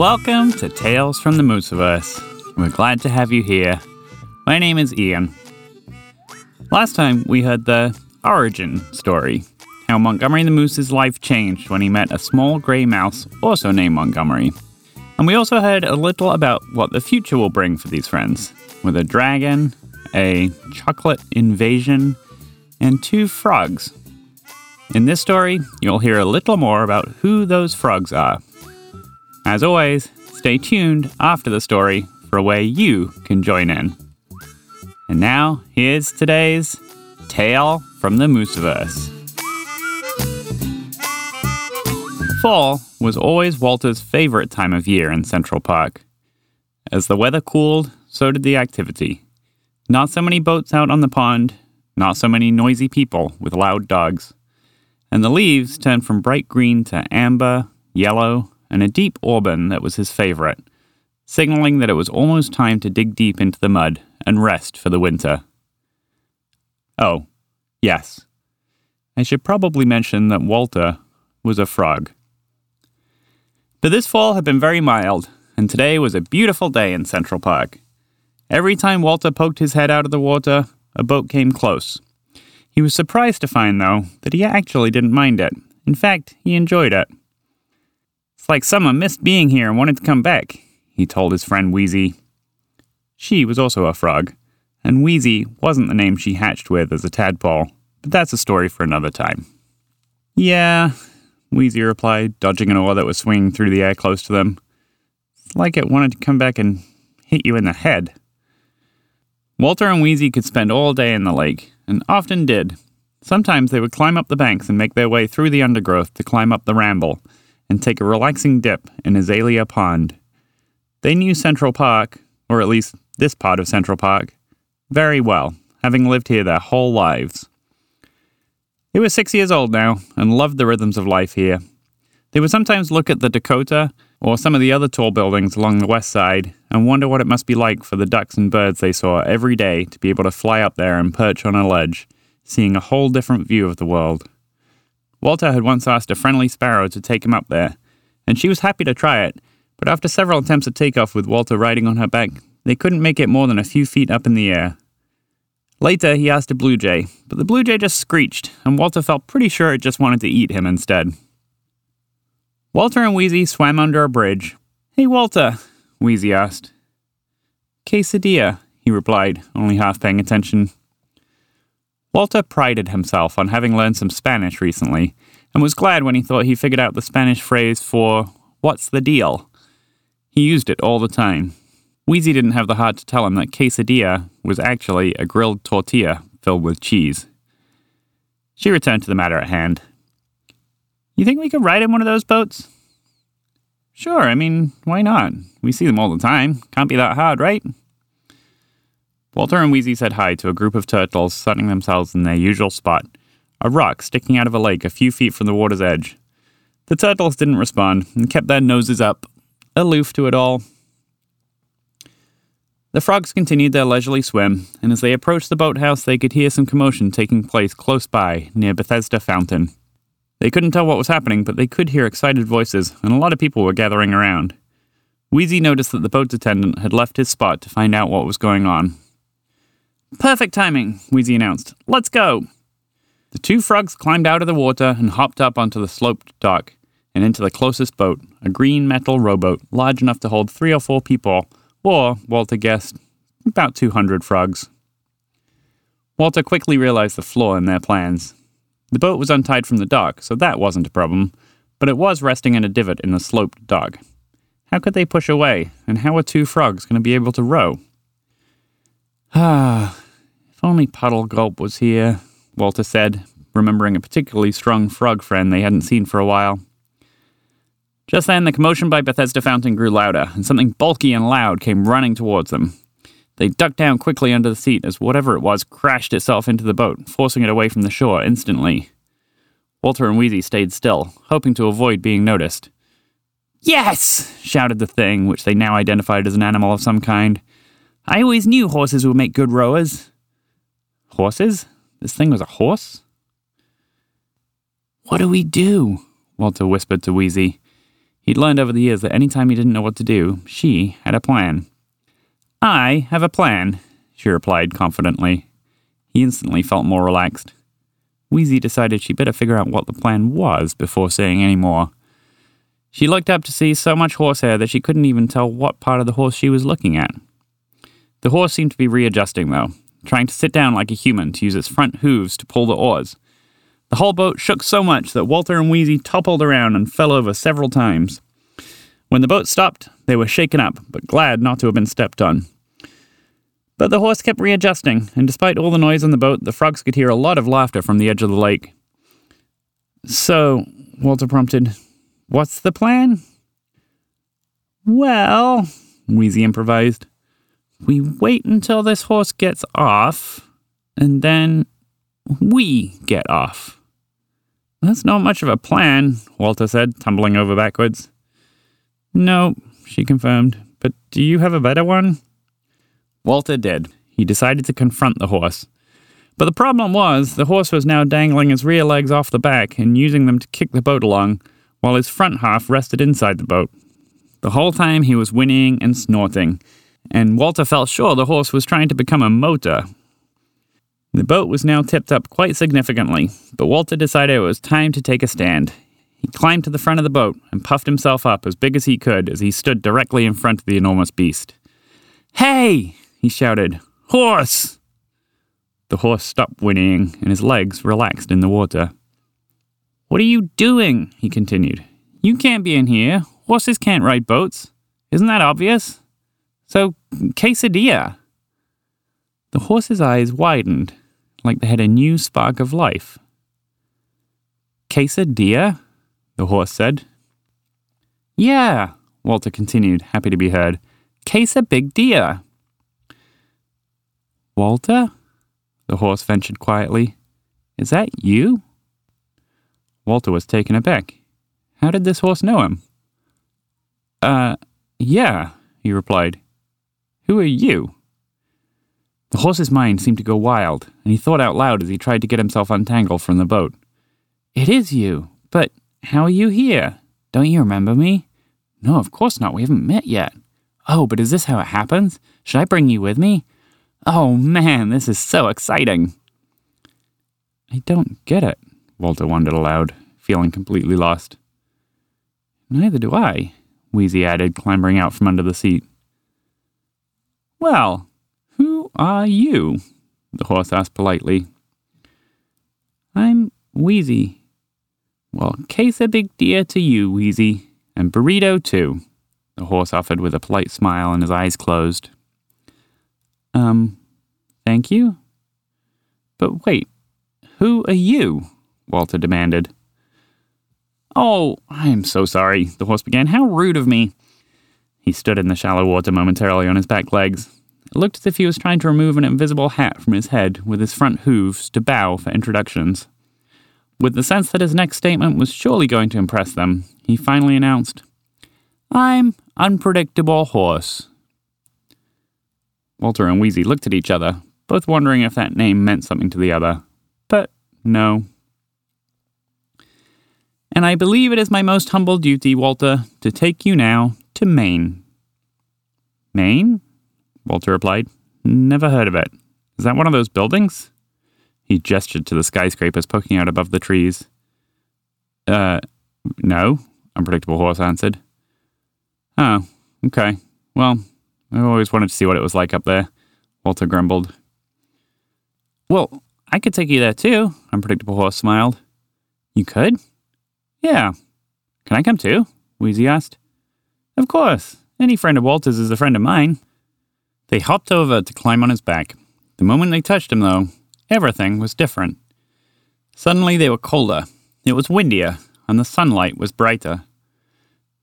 Welcome to Tales from the Mooseverse. We're glad to have you here. My name is Ian. Last time we heard the origin story how Montgomery the Moose's life changed when he met a small gray mouse, also named Montgomery. And we also heard a little about what the future will bring for these friends with a dragon, a chocolate invasion, and two frogs. In this story, you'll hear a little more about who those frogs are. As always, stay tuned after the story for a way you can join in. And now, here's today's Tale from the Mooseverse. Fall was always Walter's favorite time of year in Central Park. As the weather cooled, so did the activity. Not so many boats out on the pond, not so many noisy people with loud dogs. And the leaves turned from bright green to amber, yellow, and a deep auburn that was his favorite, signaling that it was almost time to dig deep into the mud and rest for the winter. Oh, yes. I should probably mention that Walter was a frog. But this fall had been very mild, and today was a beautiful day in Central Park. Every time Walter poked his head out of the water, a boat came close. He was surprised to find, though, that he actually didn't mind it. In fact, he enjoyed it. Like someone missed being here and wanted to come back, he told his friend Wheezy. She was also a frog, and Wheezy wasn't the name she hatched with as a tadpole, but that's a story for another time. Yeah, Wheezy replied, dodging an oar that was swinging through the air close to them. It's like it wanted to come back and hit you in the head. Walter and Wheezy could spend all day in the lake, and often did. Sometimes they would climb up the banks and make their way through the undergrowth to climb up the ramble and take a relaxing dip in Azalea Pond. They knew Central Park, or at least this part of Central Park, very well, having lived here their whole lives. They were six years old now and loved the rhythms of life here. They would sometimes look at the Dakota or some of the other tall buildings along the west side and wonder what it must be like for the ducks and birds they saw every day to be able to fly up there and perch on a ledge, seeing a whole different view of the world. Walter had once asked a friendly sparrow to take him up there, and she was happy to try it, but after several attempts at takeoff with Walter riding on her back, they couldn't make it more than a few feet up in the air. Later, he asked a blue jay, but the blue jay just screeched, and Walter felt pretty sure it just wanted to eat him instead. Walter and Wheezy swam under a bridge. Hey, Walter, Wheezy asked. Quesadilla, he replied, only half paying attention. Walter prided himself on having learned some Spanish recently, and was glad when he thought he figured out the Spanish phrase for, What's the deal? He used it all the time. Wheezy didn't have the heart to tell him that quesadilla was actually a grilled tortilla filled with cheese. She returned to the matter at hand. You think we could ride in one of those boats? Sure, I mean, why not? We see them all the time. Can't be that hard, right? Walter and Wheezy said hi to a group of turtles sunning themselves in their usual spot, a rock sticking out of a lake a few feet from the water's edge. The turtles didn't respond and kept their noses up, aloof to it all, the frogs continued their leisurely swim, and as they approached the boathouse, they could hear some commotion taking place close by, near Bethesda Fountain. They couldn't tell what was happening, but they could hear excited voices, and a lot of people were gathering around. Wheezy noticed that the boat attendant had left his spot to find out what was going on. Perfect timing, Wheezy announced. Let's go! The two frogs climbed out of the water and hopped up onto the sloped dock and into the closest boat, a green metal rowboat large enough to hold three or four people or, Walter guessed, about 200 frogs. Walter quickly realized the flaw in their plans. The boat was untied from the dock, so that wasn't a problem, but it was resting in a divot in the sloped dock. How could they push away, and how were two frogs going to be able to row? Ah, if only Puddle Gulp was here, Walter said, remembering a particularly strong frog friend they hadn't seen for a while. Just then, the commotion by Bethesda Fountain grew louder, and something bulky and loud came running towards them. They ducked down quickly under the seat as whatever it was crashed itself into the boat, forcing it away from the shore instantly. Walter and Wheezy stayed still, hoping to avoid being noticed. Yes! shouted the thing, which they now identified as an animal of some kind. I always knew horses would make good rowers. Horses? This thing was a horse? What do we do? Walter whispered to Wheezy. He'd learned over the years that any time he didn't know what to do, she had a plan. I have a plan, she replied confidently. He instantly felt more relaxed. Wheezy decided she better figure out what the plan was before saying any more. She looked up to see so much horsehair that she couldn't even tell what part of the horse she was looking at. The horse seemed to be readjusting, though, trying to sit down like a human to use its front hooves to pull the oars. The whole boat shook so much that Walter and Wheezy toppled around and fell over several times. When the boat stopped, they were shaken up, but glad not to have been stepped on. But the horse kept readjusting, and despite all the noise on the boat, the frogs could hear a lot of laughter from the edge of the lake. So, Walter prompted, What's the plan? Well, Wheezy improvised, we wait until this horse gets off, and then we get off. That's not much of a plan, Walter said, tumbling over backwards. No, she confirmed, but do you have a better one? Walter did. He decided to confront the horse. But the problem was, the horse was now dangling his rear legs off the back and using them to kick the boat along, while his front half rested inside the boat. The whole time he was whinnying and snorting, and Walter felt sure the horse was trying to become a motor. The boat was now tipped up quite significantly, but Walter decided it was time to take a stand. He climbed to the front of the boat and puffed himself up as big as he could as he stood directly in front of the enormous beast. Hey! he shouted. Horse! The horse stopped whinnying, and his legs relaxed in the water. What are you doing? he continued. You can't be in here. Horses can't ride boats. Isn't that obvious? So, quesadilla. The horse's eyes widened, like they had a new spark of life. Quesadilla? The horse said. Yeah, Walter continued, happy to be heard. Quesa big dia. Walter? The horse ventured quietly. Is that you? Walter was taken aback. How did this horse know him? Uh, yeah, he replied. Who are you? The horse's mind seemed to go wild, and he thought out loud as he tried to get himself untangled from the boat. It is you, but how are you here? Don't you remember me? No, of course not. We haven't met yet. Oh, but is this how it happens? Should I bring you with me? Oh man, this is so exciting. I don't get it, Walter wondered aloud, feeling completely lost. Neither do I, Wheezy added, clambering out from under the seat. Well, who are you? the horse asked politely. I'm Wheezy. Well, case a big deer to you, Wheezy, and burrito too, the horse offered with a polite smile and his eyes closed. Um, thank you? But wait, who are you? Walter demanded. Oh, I am so sorry, the horse began. How rude of me. He stood in the shallow water momentarily on his back legs. It looked as if he was trying to remove an invisible hat from his head with his front hooves to bow for introductions. With the sense that his next statement was surely going to impress them, he finally announced, I'm Unpredictable Horse. Walter and Wheezy looked at each other, both wondering if that name meant something to the other. But no. And I believe it is my most humble duty, Walter, to take you now to Maine. Maine? Walter replied. Never heard of it. Is that one of those buildings? He gestured to the skyscrapers poking out above the trees. Uh, no, Unpredictable Horse answered. Oh, okay. Well, I always wanted to see what it was like up there, Walter grumbled. Well, I could take you there too, Unpredictable Horse smiled. You could? Yeah. Can I come too? Wheezy asked. Of course. Any friend of Walter's is a friend of mine. They hopped over to climb on his back. The moment they touched him, though, everything was different. Suddenly they were colder, it was windier, and the sunlight was brighter.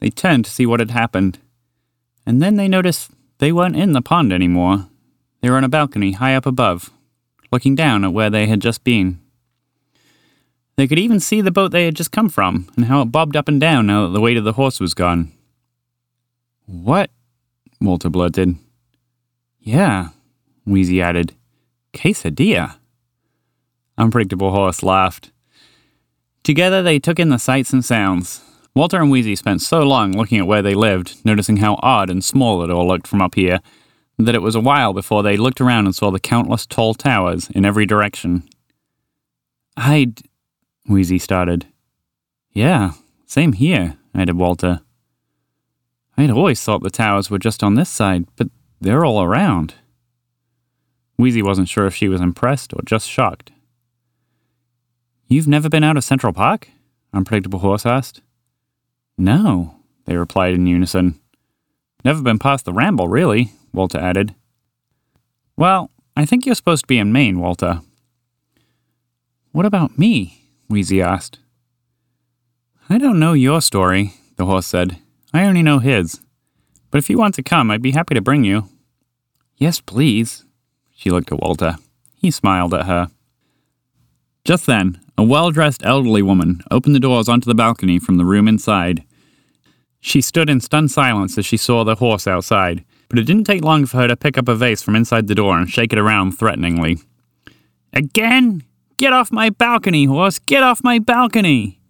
They turned to see what had happened, and then they noticed they weren't in the pond anymore. They were on a balcony high up above, looking down at where they had just been. They could even see the boat they had just come from and how it bobbed up and down now that the weight of the horse was gone. What? Walter blurted. Yeah, Wheezy added. Quesadilla. Unpredictable Horse laughed. Together they took in the sights and sounds. Walter and Wheezy spent so long looking at where they lived, noticing how odd and small it all looked from up here, that it was a while before they looked around and saw the countless tall towers in every direction. I'd. Wheezy started. Yeah, same here, added Walter. I'd always thought the towers were just on this side, but they're all around. Wheezy wasn't sure if she was impressed or just shocked. You've never been out of Central Park? Unpredictable Horse asked. No, they replied in unison. Never been past the Ramble, really, Walter added. Well, I think you're supposed to be in Maine, Walter. What about me? Wheezy asked. I don't know your story, the horse said. I only know his. But if you want to come, I'd be happy to bring you. Yes, please. She looked at Walter. He smiled at her. Just then, a well dressed elderly woman opened the doors onto the balcony from the room inside. She stood in stunned silence as she saw the horse outside, but it didn't take long for her to pick up a vase from inside the door and shake it around threateningly. Again? Get off my balcony, horse! Get off my balcony!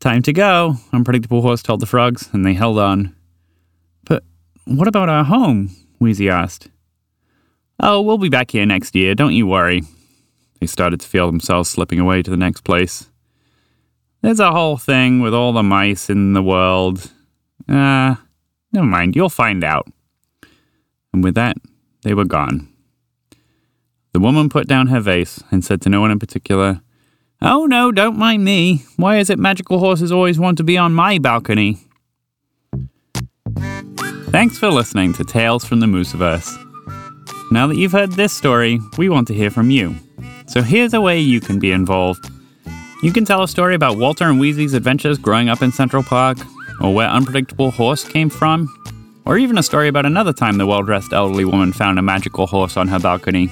Time to go, Unpredictable Horse told the frogs, and they held on. But what about our home? Wheezy asked. Oh, we'll be back here next year, don't you worry. They started to feel themselves slipping away to the next place. There's a whole thing with all the mice in the world. Ah, uh, never mind, you'll find out. And with that, they were gone. The woman put down her vase and said to no one in particular, Oh no, don't mind me. Why is it magical horses always want to be on my balcony? Thanks for listening to Tales from the Mooseverse. Now that you've heard this story, we want to hear from you. So here's a way you can be involved. You can tell a story about Walter and Wheezy's adventures growing up in Central Park, or where Unpredictable Horse came from, or even a story about another time the well dressed elderly woman found a magical horse on her balcony.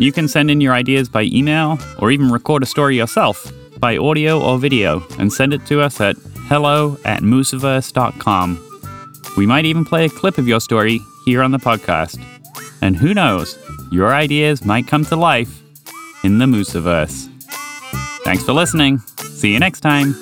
You can send in your ideas by email or even record a story yourself by audio or video and send it to us at hello at mooseverse.com. We might even play a clip of your story here on the podcast. And who knows, your ideas might come to life in the Mooseverse. Thanks for listening. See you next time.